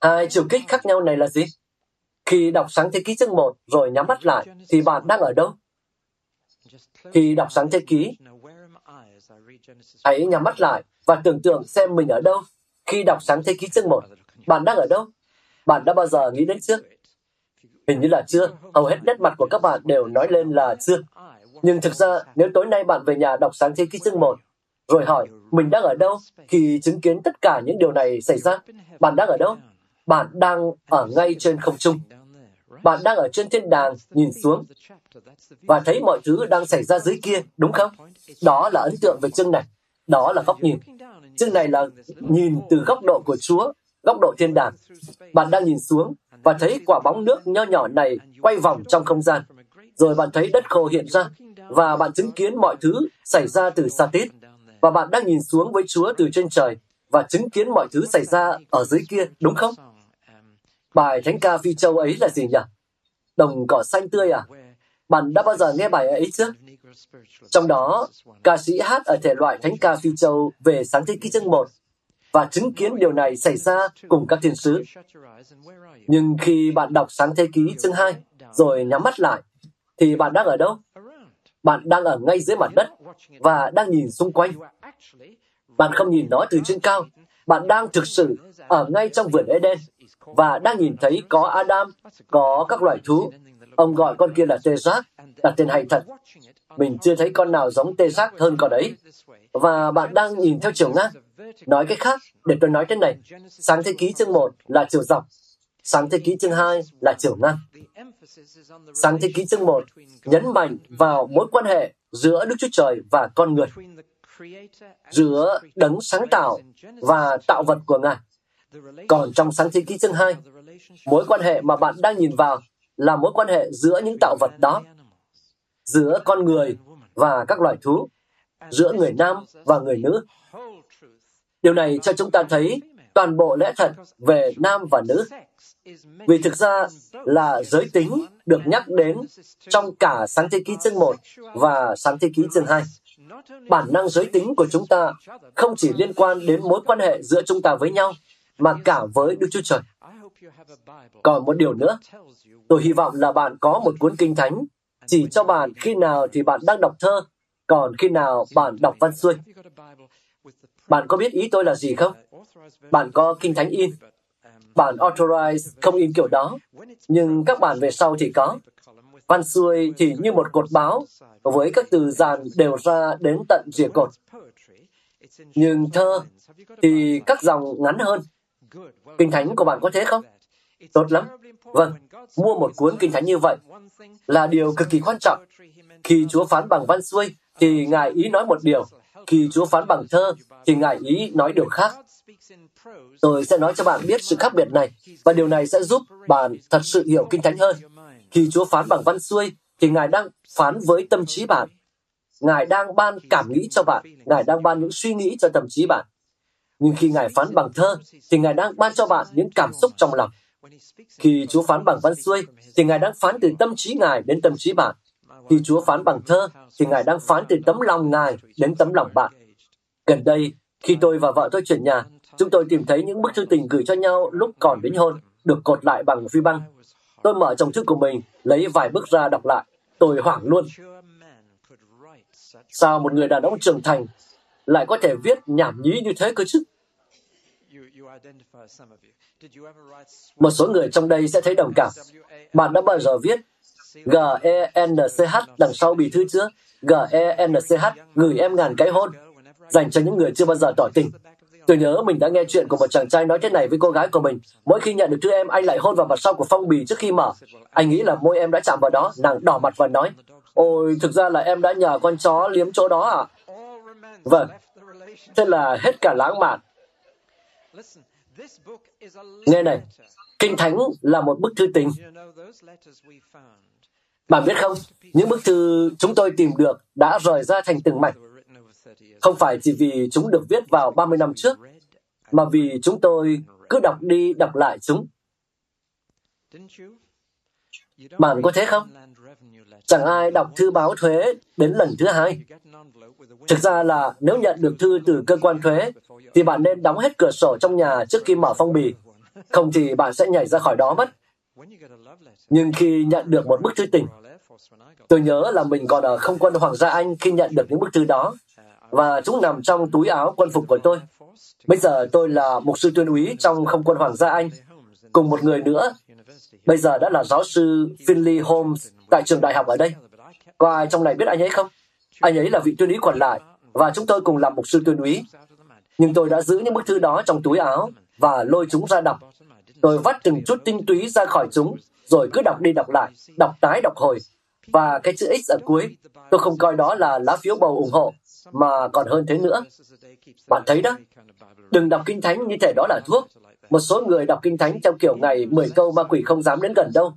hai chiều kích khác nhau này là gì? Khi đọc sáng thế ký chương 1 rồi nhắm mắt lại, thì bạn đang ở đâu? Khi đọc sáng thế ký, hãy nhắm mắt lại và tưởng tượng xem mình ở đâu. Khi đọc sáng thế ký chương 1, bạn đang ở đâu? Bạn đã bao giờ nghĩ đến chưa? Hình như là chưa. Hầu hết nét mặt của các bạn đều nói lên là chưa. Nhưng thực ra, nếu tối nay bạn về nhà đọc sáng thế ký chương 1, rồi hỏi mình đang ở đâu khi chứng kiến tất cả những điều này xảy ra, bạn đang ở đâu? Bạn đang ở ngay trên không trung. Bạn đang ở trên thiên đàng nhìn xuống và thấy mọi thứ đang xảy ra dưới kia, đúng không? Đó là ấn tượng về chương này. Đó là góc nhìn. Chương này là nhìn từ góc độ của Chúa, góc độ thiên đàng. Bạn đang nhìn xuống và thấy quả bóng nước nho nhỏ này quay vòng trong không gian. Rồi bạn thấy đất khô hiện ra và bạn chứng kiến mọi thứ xảy ra từ xa tít. Và bạn đang nhìn xuống với Chúa từ trên trời và chứng kiến mọi thứ xảy ra ở dưới kia, đúng không? Bài Thánh ca Phi Châu ấy là gì nhỉ? Đồng cỏ xanh tươi à? Bạn đã bao giờ nghe bài ấy chưa? Trong đó, ca sĩ hát ở thể loại Thánh ca Phi Châu về sáng thế ký chương 1 và chứng kiến điều này xảy ra cùng các thiên sứ. Nhưng khi bạn đọc sáng thế ký chương 2 rồi nhắm mắt lại, thì bạn đang ở đâu? Bạn đang ở ngay dưới mặt đất và đang nhìn xung quanh. Bạn không nhìn nó từ trên cao. Bạn đang thực sự ở ngay trong vườn Eden và đang nhìn thấy có Adam, có các loài thú. Ông gọi con kia là tê giác, đặt tên hay thật. Mình chưa thấy con nào giống tê giác hơn con ấy. Và bạn đang nhìn theo chiều ngang. Nói cách khác, để tôi nói thế này, sáng thế ký chương 1 là chiều dọc, sáng thế ký chương 2 là chiều ngang. Sáng thế ký chương 1 nhấn mạnh vào mối quan hệ giữa Đức Chúa Trời và con người, giữa đấng sáng tạo và tạo vật của Ngài. Còn trong sáng thế ký chương 2, mối quan hệ mà bạn đang nhìn vào là mối quan hệ giữa những tạo vật đó, giữa con người và các loài thú, giữa người nam và người nữ. Điều này cho chúng ta thấy toàn bộ lẽ thật về nam và nữ. Vì thực ra là giới tính được nhắc đến trong cả sáng thế ký chương 1 và sáng thế ký chương 2. Bản năng giới tính của chúng ta không chỉ liên quan đến mối quan hệ giữa chúng ta với nhau, mà cả với Đức Chúa Trời. Còn một điều nữa, tôi hy vọng là bạn có một cuốn kinh thánh chỉ cho bạn khi nào thì bạn đang đọc thơ, còn khi nào bạn đọc văn xuôi. Bạn có biết ý tôi là gì không? Bạn có kinh thánh in. Bản authorized không in kiểu đó, nhưng các bản về sau thì có. Văn xuôi thì như một cột báo với các từ dàn đều ra đến tận rìa cột. Nhưng thơ thì các dòng ngắn hơn. Kinh thánh của bạn có thế không? Tốt lắm. Vâng, mua một cuốn kinh thánh như vậy là điều cực kỳ quan trọng. Khi Chúa phán bằng văn xuôi, thì Ngài ý nói một điều. Khi Chúa phán bằng thơ, thì Ngài ý nói điều khác. Tôi sẽ nói cho bạn biết sự khác biệt này, và điều này sẽ giúp bạn thật sự hiểu kinh thánh hơn. Khi Chúa phán bằng văn xuôi, thì Ngài đang phán với tâm trí bạn. Ngài đang ban cảm nghĩ cho bạn. Ngài đang ban những suy nghĩ cho tâm trí bạn. Nhưng khi Ngài phán bằng thơ, thì Ngài đang ban cho bạn những cảm xúc trong lòng. Khi Chúa phán bằng văn xuôi, thì Ngài đang phán từ tâm trí Ngài đến tâm trí bạn. Khi Chúa phán bằng thơ, thì Ngài đang phán từ tấm lòng Ngài đến tấm lòng bạn. Gần đây, khi tôi và vợ tôi chuyển nhà, chúng tôi tìm thấy những bức thư tình gửi cho nhau lúc còn đính hôn, được cột lại bằng phi băng. Tôi mở chồng thư của mình, lấy vài bức ra đọc lại. Tôi hoảng luôn. Sao một người đàn ông trưởng thành lại có thể viết nhảm nhí như thế cơ chứ? Một số người trong đây sẽ thấy đồng cảm. Bạn đã bao giờ viết G-E-N-C-H đằng sau bì thư chưa? G-E-N-C-H gửi em ngàn cái hôn dành cho những người chưa bao giờ tỏ tình. Tôi nhớ mình đã nghe chuyện của một chàng trai nói thế này với cô gái của mình. Mỗi khi nhận được thư em, anh lại hôn vào mặt sau của phong bì trước khi mở. Anh nghĩ là môi em đã chạm vào đó, nàng đỏ mặt và nói, Ôi, thực ra là em đã nhờ con chó liếm chỗ đó à? Vâng, thế là hết cả lãng mạn. Nghe này, Kinh Thánh là một bức thư tình. Bạn biết không, những bức thư chúng tôi tìm được đã rời ra thành từng mảnh. Không phải chỉ vì chúng được viết vào 30 năm trước, mà vì chúng tôi cứ đọc đi đọc lại chúng. Bạn có thế không? Chẳng ai đọc thư báo thuế đến lần thứ hai. Thực ra là nếu nhận được thư từ cơ quan thuế, thì bạn nên đóng hết cửa sổ trong nhà trước khi mở phong bì. Không thì bạn sẽ nhảy ra khỏi đó mất. Nhưng khi nhận được một bức thư tình, tôi nhớ là mình còn ở không quân Hoàng gia Anh khi nhận được những bức thư đó, và chúng nằm trong túi áo quân phục của tôi. Bây giờ tôi là một sư tuyên úy trong không quân Hoàng gia Anh, cùng một người nữa. Bây giờ đã là giáo sư Finley Holmes tại trường đại học ở đây. Có ai trong này biết anh ấy không? Anh ấy là vị tuyên úy còn lại, và chúng tôi cùng làm một sư tuyên úy. Nhưng tôi đã giữ những bức thư đó trong túi áo và lôi chúng ra đọc. Tôi vắt từng chút tinh túy ra khỏi chúng, rồi cứ đọc đi đọc lại, đọc tái đọc hồi. Và cái chữ X ở cuối, tôi không coi đó là lá phiếu bầu ủng hộ, mà còn hơn thế nữa. Bạn thấy đó, đừng đọc kinh thánh như thể đó là thuốc. Một số người đọc kinh thánh theo kiểu ngày 10 câu ma quỷ không dám đến gần đâu.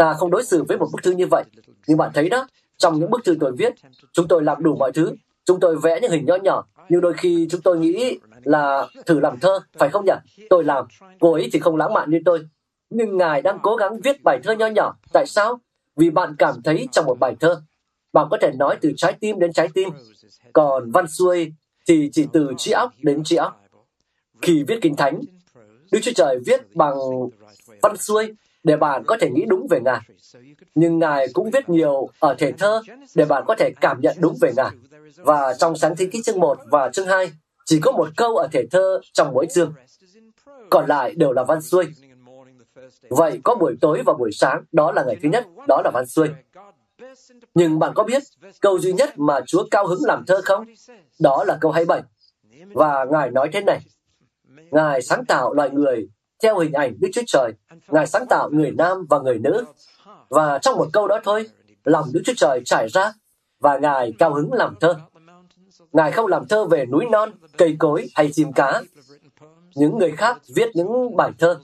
Ta không đối xử với một bức thư như vậy. Nhưng bạn thấy đó, trong những bức thư tôi viết, chúng tôi làm đủ mọi thứ. Chúng tôi vẽ những hình nhỏ nhỏ, nhưng đôi khi chúng tôi nghĩ là thử làm thơ, phải không nhỉ? Tôi làm, cô ấy thì không lãng mạn như tôi. Nhưng Ngài đang cố gắng viết bài thơ nhỏ nhỏ. Tại sao? Vì bạn cảm thấy trong một bài thơ, bạn có thể nói từ trái tim đến trái tim, còn văn xuôi thì chỉ từ trí óc đến trí óc. Khi viết kinh thánh, Đức Chúa Trời viết bằng văn xuôi để bạn có thể nghĩ đúng về Ngài. Nhưng Ngài cũng viết nhiều ở thể thơ để bạn có thể cảm nhận đúng về Ngài. Và trong sáng thế ký chương 1 và chương 2, chỉ có một câu ở thể thơ trong mỗi chương. Còn lại đều là văn xuôi. Vậy có buổi tối và buổi sáng, đó là ngày thứ nhất, đó là văn xuôi. Nhưng bạn có biết câu duy nhất mà Chúa cao hứng làm thơ không? Đó là câu 27. Và Ngài nói thế này. Ngài sáng tạo loài người theo hình ảnh Đức Chúa Trời. Ngài sáng tạo người nam và người nữ. Và trong một câu đó thôi, lòng Đức Chúa Trời trải ra và Ngài cao hứng làm thơ. Ngài không làm thơ về núi non, cây cối hay chim cá. Những người khác viết những bài thơ.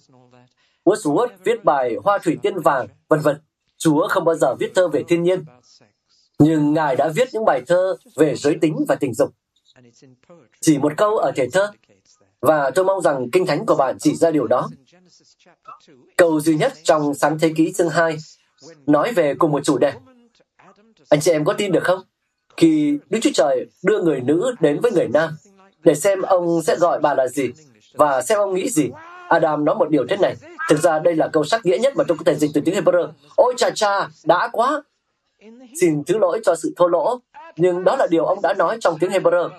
Wordsworth viết bài Hoa thủy tiên vàng, vân vân. Chúa không bao giờ viết thơ về thiên nhiên. Nhưng Ngài đã viết những bài thơ về giới tính và tình dục. Chỉ một câu ở thể thơ, và tôi mong rằng Kinh Thánh của bạn chỉ ra điều đó. Câu duy nhất trong sáng thế ký chương 2 nói về cùng một chủ đề. Anh chị em có tin được không? Khi Đức Chúa Trời đưa người nữ đến với người nam để xem ông sẽ gọi bà là gì và xem ông nghĩ gì. Adam nói một điều thế này. Thực ra đây là câu sắc nghĩa nhất mà tôi có thể dịch từ tiếng Hebrew. Ôi cha cha đã quá. Xin thứ lỗi cho sự thô lỗ, nhưng đó là điều ông đã nói trong tiếng Hebrew.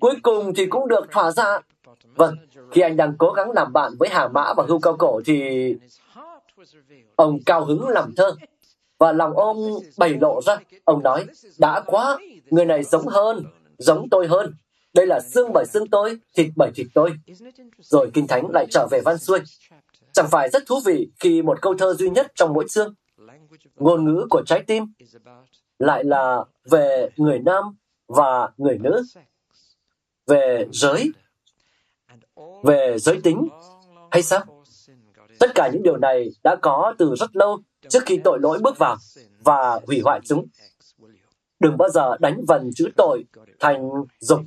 Cuối cùng thì cũng được thỏa ra. Vâng, khi anh đang cố gắng làm bạn với hà mã và hưu cao cổ thì ông cao hứng làm thơ và lòng ông bày lộ ra. Ông nói, đã quá, người này giống hơn, giống tôi hơn. Đây là xương bởi xương tôi, thịt bởi thịt tôi. Rồi Kinh Thánh lại trở về văn xuôi. Chẳng phải rất thú vị khi một câu thơ duy nhất trong mỗi chương, ngôn ngữ của trái tim, lại là về người nam và người nữ, về giới, về giới tính, hay sao? Tất cả những điều này đã có từ rất lâu trước khi tội lỗi bước vào và hủy hoại chúng. Đừng bao giờ đánh vần chữ tội thành dục,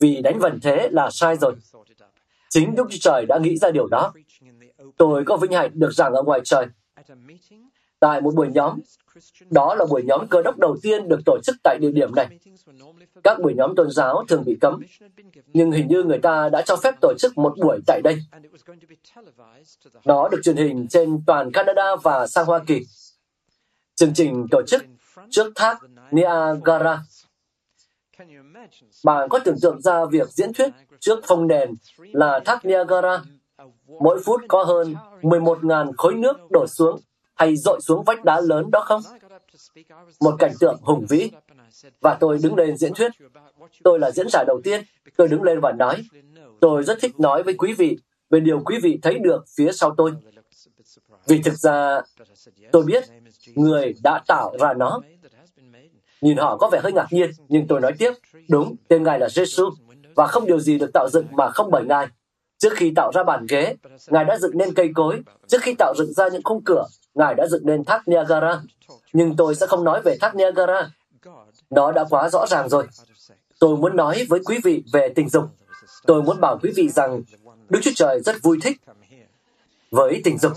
vì đánh vần thế là sai rồi. Chính Đức Chúa Trời đã nghĩ ra điều đó. Tôi có vinh hạnh được giảng ở ngoài trời. Tại một buổi nhóm, đó là buổi nhóm cơ đốc đầu tiên được tổ chức tại địa điểm này. Các buổi nhóm tôn giáo thường bị cấm, nhưng hình như người ta đã cho phép tổ chức một buổi tại đây. Nó được truyền hình trên toàn Canada và sang Hoa Kỳ. Chương trình tổ chức trước thác Niagara. Bạn có tưởng tượng ra việc diễn thuyết trước phong đèn là thác Niagara. Mỗi phút có hơn 11.000 khối nước đổ xuống hay dội xuống vách đá lớn đó không? Một cảnh tượng hùng vĩ. Và tôi đứng lên diễn thuyết. Tôi là diễn giả đầu tiên. Tôi đứng lên và nói, tôi rất thích nói với quý vị về điều quý vị thấy được phía sau tôi. Vì thực ra, tôi biết người đã tạo ra nó. Nhìn họ có vẻ hơi ngạc nhiên, nhưng tôi nói tiếp, đúng, tên Ngài là Jesus, và không điều gì được tạo dựng mà không bởi Ngài. Trước khi tạo ra bàn ghế, Ngài đã dựng nên cây cối. Trước khi tạo dựng ra những khung cửa, Ngài đã dựng nên thác Niagara. Nhưng tôi sẽ không nói về thác Niagara. Nó đã quá rõ ràng rồi. Tôi muốn nói với quý vị về tình dục. Tôi muốn bảo quý vị rằng Đức Chúa Trời rất vui thích với tình dục.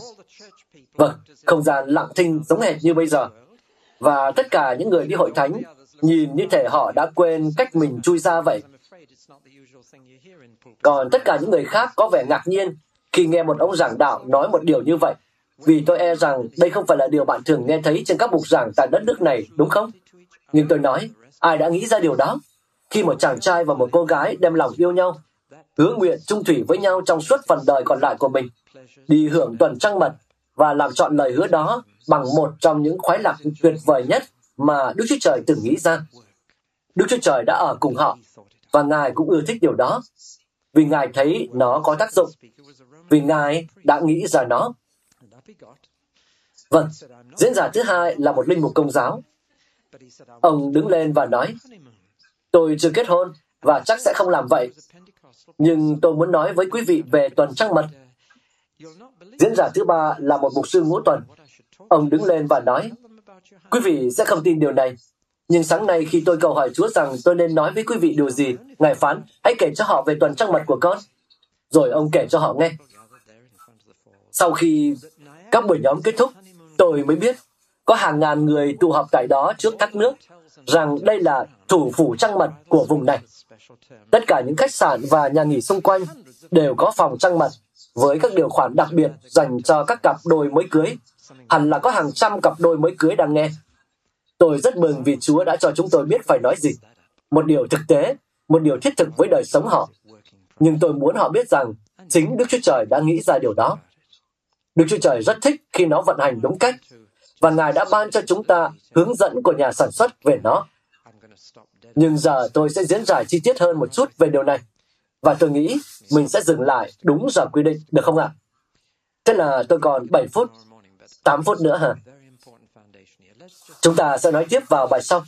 Vâng, không gian lặng thinh giống hệt như bây giờ. Và tất cả những người đi hội thánh nhìn như thể họ đã quên cách mình chui ra vậy. Còn tất cả những người khác có vẻ ngạc nhiên khi nghe một ông giảng đạo nói một điều như vậy. Vì tôi e rằng đây không phải là điều bạn thường nghe thấy trên các mục giảng tại đất nước này, đúng không? Nhưng tôi nói, ai đã nghĩ ra điều đó? Khi một chàng trai và một cô gái đem lòng yêu nhau, hứa nguyện trung thủy với nhau trong suốt phần đời còn lại của mình, đi hưởng tuần trăng mật và làm chọn lời hứa đó bằng một trong những khoái lạc tuyệt vời nhất mà Đức Chúa Trời từng nghĩ ra. Đức Chúa Trời đã ở cùng họ và Ngài cũng ưa thích điều đó vì Ngài thấy nó có tác dụng, vì Ngài đã nghĩ ra nó. Vâng, diễn giả thứ hai là một linh mục công giáo. Ông đứng lên và nói, tôi chưa kết hôn và chắc sẽ không làm vậy. Nhưng tôi muốn nói với quý vị về tuần trăng mật. Diễn giả thứ ba là một mục sư ngũ tuần. Ông đứng lên và nói, quý vị sẽ không tin điều này. Nhưng sáng nay khi tôi cầu hỏi Chúa rằng tôi nên nói với quý vị điều gì, Ngài phán, hãy kể cho họ về tuần trăng mật của con. Rồi ông kể cho họ nghe. Sau khi các buổi nhóm kết thúc, tôi mới biết có hàng ngàn người tụ họp tại đó trước thác nước, rằng đây là thủ phủ trăng mật của vùng này. Tất cả những khách sạn và nhà nghỉ xung quanh đều có phòng trăng mật với các điều khoản đặc biệt dành cho các cặp đôi mới cưới. Hẳn là có hàng trăm cặp đôi mới cưới đang nghe. Tôi rất mừng vì Chúa đã cho chúng tôi biết phải nói gì. Một điều thực tế, một điều thiết thực với đời sống họ. Nhưng tôi muốn họ biết rằng chính Đức Chúa Trời đã nghĩ ra điều đó. Đức Chúa Trời rất thích khi nó vận hành đúng cách, và Ngài đã ban cho chúng ta hướng dẫn của nhà sản xuất về nó. Nhưng giờ tôi sẽ diễn giải chi tiết hơn một chút về điều này. Và tôi nghĩ mình sẽ dừng lại đúng giờ quy định, được không ạ? Thế là tôi còn 7 phút, 8 phút nữa hả? Chúng ta sẽ nói tiếp vào bài sau.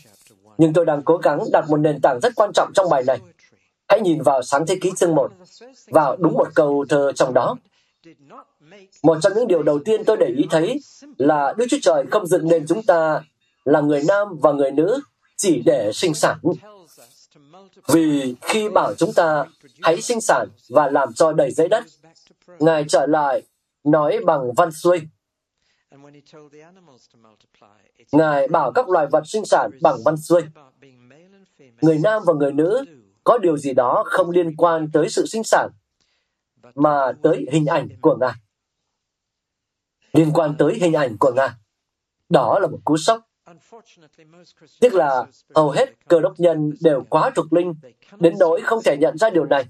Nhưng tôi đang cố gắng đặt một nền tảng rất quan trọng trong bài này. Hãy nhìn vào sáng thế ký chương 1, vào đúng một câu thơ trong đó. Một trong những điều đầu tiên tôi để ý thấy là Đức Chúa Trời không dựng nên chúng ta là người nam và người nữ chỉ để sinh sản. Vì khi bảo chúng ta hãy sinh sản và làm cho đầy dãy đất, Ngài trở lại nói bằng văn xuôi. Ngài bảo các loài vật sinh sản bằng văn xuôi. Người nam và người nữ có điều gì đó không liên quan tới sự sinh sản, mà tới hình ảnh của Ngài. Liên quan tới hình ảnh của Ngài. Đó là một cú sốc. Tiếc là hầu hết cơ đốc nhân đều quá trục linh, đến nỗi không thể nhận ra điều này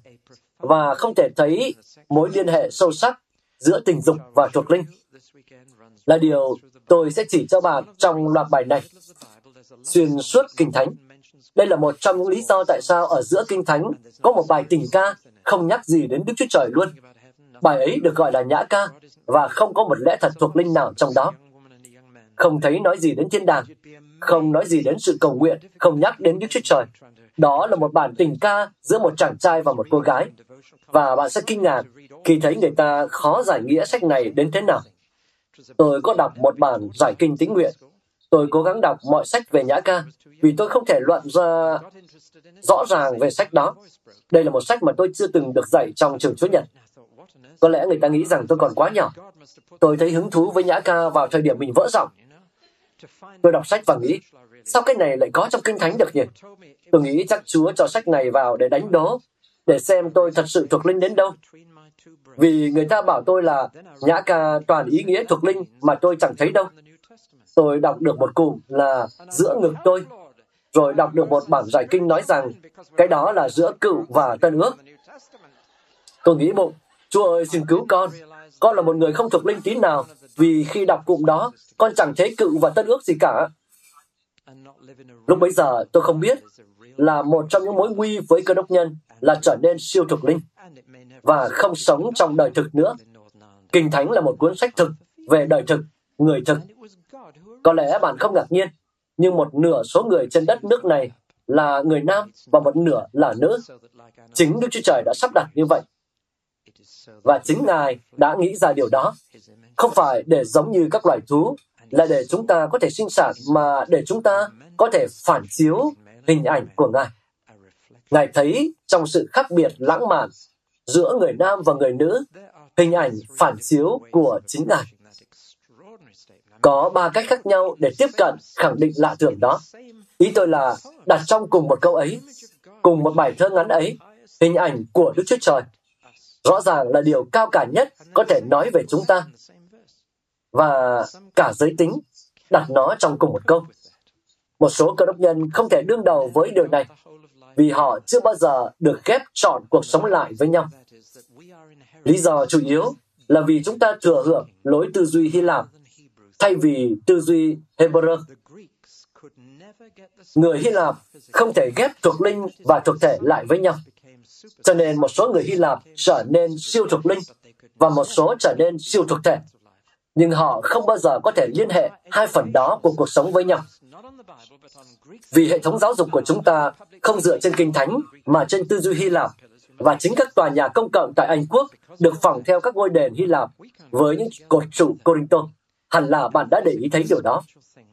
và không thể thấy mối liên hệ sâu sắc giữa tình dục và trục linh. Là điều tôi sẽ chỉ cho bạn trong loạt bài này. Xuyên suốt Kinh Thánh. Đây là một trong những lý do tại sao ở giữa Kinh Thánh có một bài tình ca không nhắc gì đến Đức Chúa Trời luôn. Bài ấy được gọi là nhã ca và không có một lẽ thật thuộc linh nào trong đó. Không thấy nói gì đến thiên đàng, không nói gì đến sự cầu nguyện, không nhắc đến Đức Chúa Trời. Đó là một bản tình ca giữa một chàng trai và một cô gái. Và bạn sẽ kinh ngạc khi thấy người ta khó giải nghĩa sách này đến thế nào. Tôi có đọc một bản giải kinh tính nguyện. Tôi cố gắng đọc mọi sách về Nhã Ca, vì tôi không thể luận ra rõ ràng về sách đó. Đây là một sách mà tôi chưa từng được dạy trong trường Chúa Nhật. Có lẽ người ta nghĩ rằng tôi còn quá nhỏ. Tôi thấy hứng thú với Nhã Ca vào thời điểm mình vỡ giọng. Tôi đọc sách và nghĩ, sao cái này lại có trong Kinh Thánh được nhỉ? Tôi nghĩ chắc Chúa cho sách này vào để đánh đố, để xem tôi thật sự thuộc linh đến đâu. Vì người ta bảo tôi là nhã ca toàn ý nghĩa thuộc linh mà tôi chẳng thấy đâu. Tôi đọc được một cụm là giữa ngực tôi, rồi đọc được một bản giải kinh nói rằng cái đó là giữa cựu và tân ước. Tôi nghĩ bụng, Chúa ơi xin cứu con, con là một người không thuộc linh tí nào, vì khi đọc cụm đó, con chẳng thấy cựu và tân ước gì cả. Lúc bấy giờ tôi không biết là một trong những mối nguy với cơ đốc nhân là trở nên siêu thuộc linh và không sống trong đời thực nữa. Kinh Thánh là một cuốn sách thực về đời thực, người thực. Có lẽ bạn không ngạc nhiên, nhưng một nửa số người trên đất nước này là người nam và một nửa là nữ. Chính Đức Chúa Trời đã sắp đặt như vậy. Và chính Ngài đã nghĩ ra điều đó. Không phải để giống như các loài thú, là để chúng ta có thể sinh sản, mà để chúng ta có thể phản chiếu hình ảnh của Ngài. Ngài thấy trong sự khác biệt lãng mạn giữa người nam và người nữ, hình ảnh phản chiếu của chính Ngài. Có ba cách khác nhau để tiếp cận khẳng định lạ thường đó. Ý tôi là đặt trong cùng một câu ấy, cùng một bài thơ ngắn ấy, hình ảnh của Đức Chúa Trời. Rõ ràng là điều cao cả nhất có thể nói về chúng ta. Và cả giới tính, đặt nó trong cùng một câu. Một số cơ đốc nhân không thể đương đầu với điều này vì họ chưa bao giờ được ghép chọn cuộc sống lại với nhau. Lý do chủ yếu là vì chúng ta thừa hưởng lối tư duy Hy Lạp thay vì tư duy Hebrew. Người Hy Lạp không thể ghép thuộc linh và thuộc thể lại với nhau. Cho nên một số người Hy Lạp trở nên siêu thuộc linh và một số trở nên siêu thuộc thể. Nhưng họ không bao giờ có thể liên hệ hai phần đó của cuộc sống với nhau. Vì hệ thống giáo dục của chúng ta không dựa trên kinh thánh mà trên tư duy Hy Lạp và chính các tòa nhà công cộng tại Anh Quốc được phỏng theo các ngôi đền Hy Lạp với những cột trụ Corinto. Hẳn là bạn đã để ý thấy điều đó.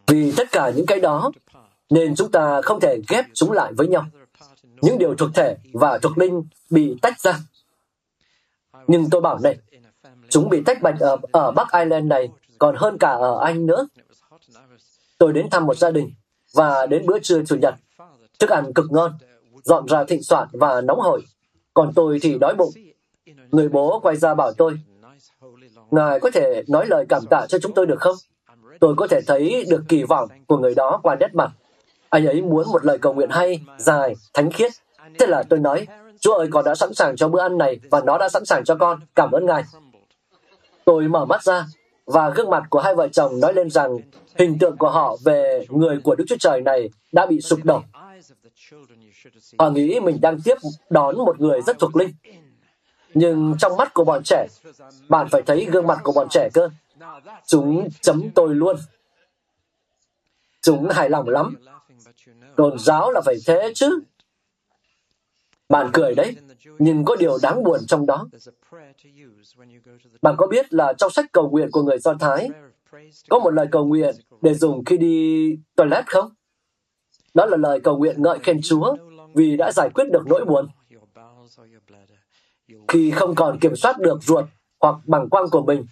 Vì tất cả những cái đó, nên chúng ta không thể ghép chúng lại với nhau. Những điều thuộc thể và thuộc linh bị tách ra. Nhưng tôi bảo này, chúng bị tách bạch ở, ở Bắc Ireland này còn hơn cả ở Anh nữa. Tôi đến thăm một gia đình và đến bữa trưa Chủ nhật. Thức ăn cực ngon, dọn ra thịnh soạn và nóng hổi. Còn tôi thì đói bụng. Người bố quay ra bảo tôi, Ngài có thể nói lời cảm tạ cho chúng tôi được không? Tôi có thể thấy được kỳ vọng của người đó qua nét mặt. Anh ấy muốn một lời cầu nguyện hay, dài, thánh khiết. Thế là tôi nói, Chúa ơi, con đã sẵn sàng cho bữa ăn này và nó đã sẵn sàng cho con. Cảm ơn Ngài. Tôi mở mắt ra và gương mặt của hai vợ chồng nói lên rằng hình tượng của họ về người của Đức Chúa Trời này đã bị sụp đổ. Họ nghĩ mình đang tiếp đón một người rất thuộc linh. Nhưng trong mắt của bọn trẻ, bạn phải thấy gương mặt của bọn trẻ cơ. Chúng chấm tôi luôn. Chúng hài lòng lắm. Đồn giáo là phải thế chứ. Bạn cười đấy, nhưng có điều đáng buồn trong đó. Bạn có biết là trong sách cầu nguyện của người Do Thái, có một lời cầu nguyện để dùng khi đi toilet không? Đó là lời cầu nguyện ngợi khen Chúa vì đã giải quyết được nỗi buồn. Khi không còn kiểm soát được ruột hoặc bằng quang của mình,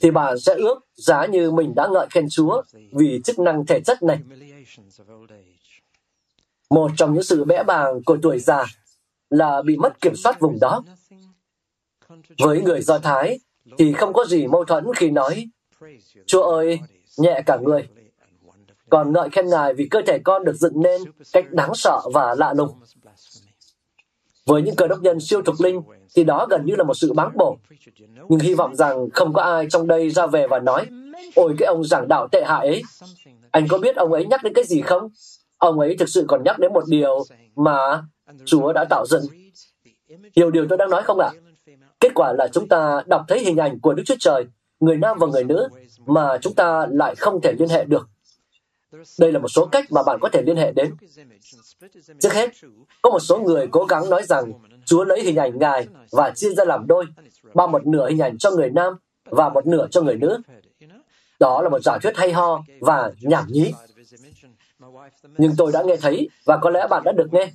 thì bạn sẽ ước giá như mình đã ngợi khen Chúa vì chức năng thể chất này. Một trong những sự bẽ bàng của tuổi già là bị mất kiểm soát vùng đó. Với người Do Thái thì không có gì mâu thuẫn khi nói Chúa ơi, nhẹ cả người. Còn ngợi khen Ngài vì cơ thể con được dựng nên cách đáng sợ và lạ lùng. Với những cơ đốc nhân siêu thuộc linh thì đó gần như là một sự báng bổ. Nhưng hy vọng rằng không có ai trong đây ra về và nói Ôi cái ông giảng đạo tệ hại ấy, anh có biết ông ấy nhắc đến cái gì không? Ông ấy thực sự còn nhắc đến một điều mà Chúa đã tạo dựng. Hiểu điều tôi đang nói không ạ? Kết quả là chúng ta đọc thấy hình ảnh của Đức Chúa Trời, người nam và người nữ, mà chúng ta lại không thể liên hệ được. Đây là một số cách mà bạn có thể liên hệ đến. Trước hết, có một số người cố gắng nói rằng Chúa lấy hình ảnh Ngài và chia ra làm đôi, bao một nửa hình ảnh cho người nam và một nửa cho người nữ. Đó là một giả thuyết hay ho và nhảm nhí. Nhưng tôi đã nghe thấy, và có lẽ bạn đã được nghe.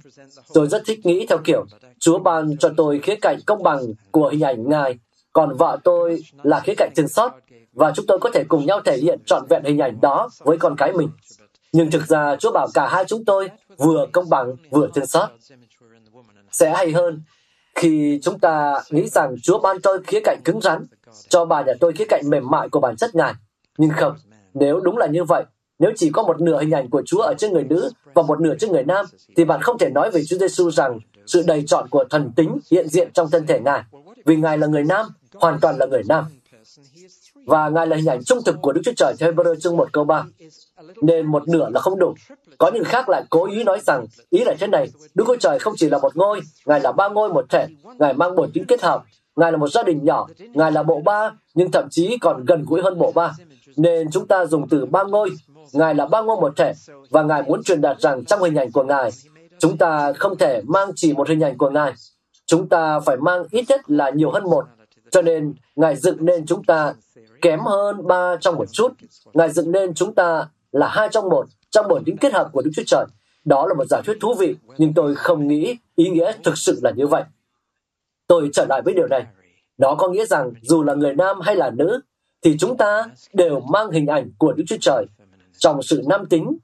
Tôi rất thích nghĩ theo kiểu, Chúa ban cho tôi khía cạnh công bằng của hình ảnh Ngài, còn vợ tôi là khía cạnh thương xót, và chúng tôi có thể cùng nhau thể hiện trọn vẹn hình ảnh đó với con cái mình. Nhưng thực ra Chúa bảo cả hai chúng tôi vừa công bằng vừa thương xót. Sẽ hay hơn khi chúng ta nghĩ rằng Chúa ban tôi khía cạnh cứng rắn, cho bà nhà tôi khía cạnh mềm mại của bản chất Ngài. Nhưng không, nếu đúng là như vậy, nếu chỉ có một nửa hình ảnh của Chúa ở trên người nữ và một nửa trên người nam, thì bạn không thể nói về Chúa Giêsu rằng sự đầy trọn của thần tính hiện diện trong thân thể Ngài. Vì Ngài là người nam, hoàn toàn là người nam. Và Ngài là hình ảnh trung thực của Đức Chúa Trời theo Hebrew chương 1 câu 3. Nên một nửa là không đủ. Có những khác lại cố ý nói rằng, ý là thế này, Đức Chúa Trời không chỉ là một ngôi, Ngài là ba ngôi một thể, Ngài mang bổn tính kết hợp, Ngài là một gia đình nhỏ, Ngài là bộ ba, nhưng thậm chí còn gần gũi hơn bộ ba. Nên chúng ta dùng từ ba ngôi, Ngài là ba ngôi một thể, và Ngài muốn truyền đạt rằng trong hình ảnh của Ngài, chúng ta không thể mang chỉ một hình ảnh của Ngài. Chúng ta phải mang ít nhất là nhiều hơn một. Cho nên, Ngài dựng nên chúng ta kém hơn ba trong một chút. Ngài dựng nên chúng ta là hai trong một, trong một tính kết hợp của Đức Chúa Trời. Đó là một giả thuyết thú vị, nhưng tôi không nghĩ ý nghĩa thực sự là như vậy. Tôi trở lại với điều này. Đó có nghĩa rằng dù là người nam hay là nữ, thì chúng ta đều mang hình ảnh của Đức Chúa Trời trong sự nam tính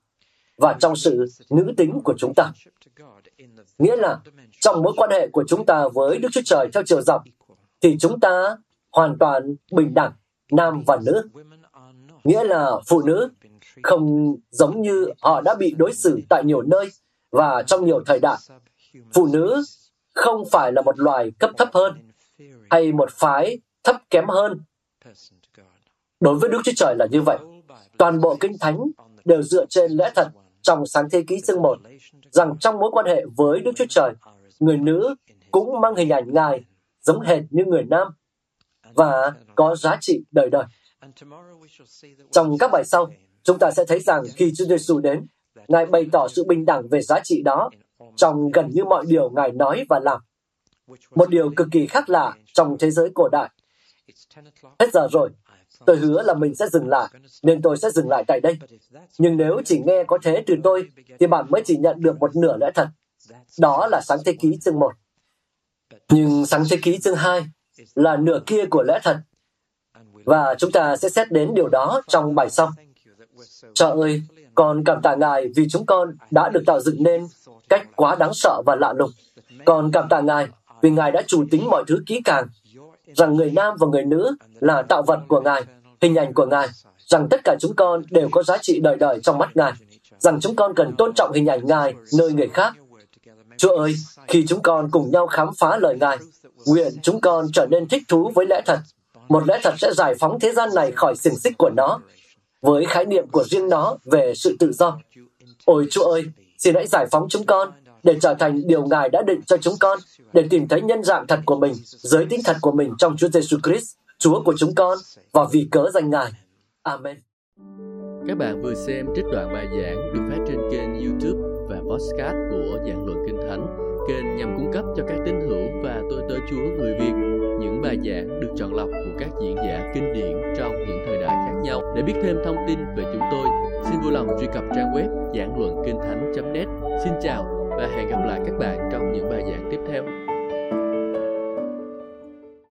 và trong sự nữ tính của chúng ta. Nghĩa là trong mối quan hệ của chúng ta với Đức Chúa Trời theo chiều dọc, thì chúng ta hoàn toàn bình đẳng, nam và nữ. Nghĩa là phụ nữ không giống như họ đã bị đối xử tại nhiều nơi và trong nhiều thời đại. Phụ nữ không phải là một loài cấp thấp hơn hay một phái thấp kém hơn. Đối với Đức Chúa Trời là như vậy. Toàn bộ Kinh Thánh đều dựa trên lẽ thật trong sáng thế ký chương 1 rằng trong mối quan hệ với Đức Chúa Trời, người nữ cũng mang hình ảnh Ngài giống hệt như người nam và có giá trị đời đời. Trong các bài sau, chúng ta sẽ thấy rằng khi Chúa Giêsu đến, Ngài bày tỏ sự bình đẳng về giá trị đó trong gần như mọi điều Ngài nói và làm. Một điều cực kỳ khác lạ trong thế giới cổ đại. Hết giờ rồi, tôi hứa là mình sẽ dừng lại, nên tôi sẽ dừng lại tại đây. Nhưng nếu chỉ nghe có thế từ tôi, thì bạn mới chỉ nhận được một nửa lẽ thật. Đó là sáng thế ký chương 1. Nhưng sáng thế ký chương 2 là nửa kia của lẽ thật. Và chúng ta sẽ xét đến điều đó trong bài sau. Trời ơi, con cảm tạ Ngài vì chúng con đã được tạo dựng nên cách quá đáng sợ và lạ lùng. Còn cảm tạ Ngài vì Ngài đã chủ tính mọi thứ kỹ càng, rằng người nam và người nữ là tạo vật của Ngài, hình ảnh của Ngài, rằng tất cả chúng con đều có giá trị đời đời trong mắt Ngài, rằng chúng con cần tôn trọng hình ảnh Ngài nơi người khác. Chúa ơi, khi chúng con cùng nhau khám phá lời Ngài, nguyện chúng con trở nên thích thú với lẽ thật. Một lẽ thật sẽ giải phóng thế gian này khỏi xiềng xích của nó, với khái niệm của riêng nó về sự tự do. Ôi Chúa ơi, xin hãy giải phóng chúng con để trở thành điều Ngài đã định cho chúng con, để tìm thấy nhân dạng thật của mình, giới tính thật của mình trong Chúa Giêsu Christ, Chúa của chúng con, và vì cớ danh Ngài. Amen. Các bạn vừa xem trích đoạn bài giảng được phát trên kênh YouTube và podcast của Giảng Luận Kinh Thánh, kênh nhằm cung cấp cho các tín hữu và tôi tớ Chúa người Việt những bài giảng được chọn lọc của các diễn giả kinh điển trong những thời đại khác nhau. Để biết thêm thông tin về chúng tôi, xin vui lòng truy cập trang web giảng luận kinh thánh.net. Xin chào và hẹn gặp lại các bạn trong những bài giảng tiếp theo.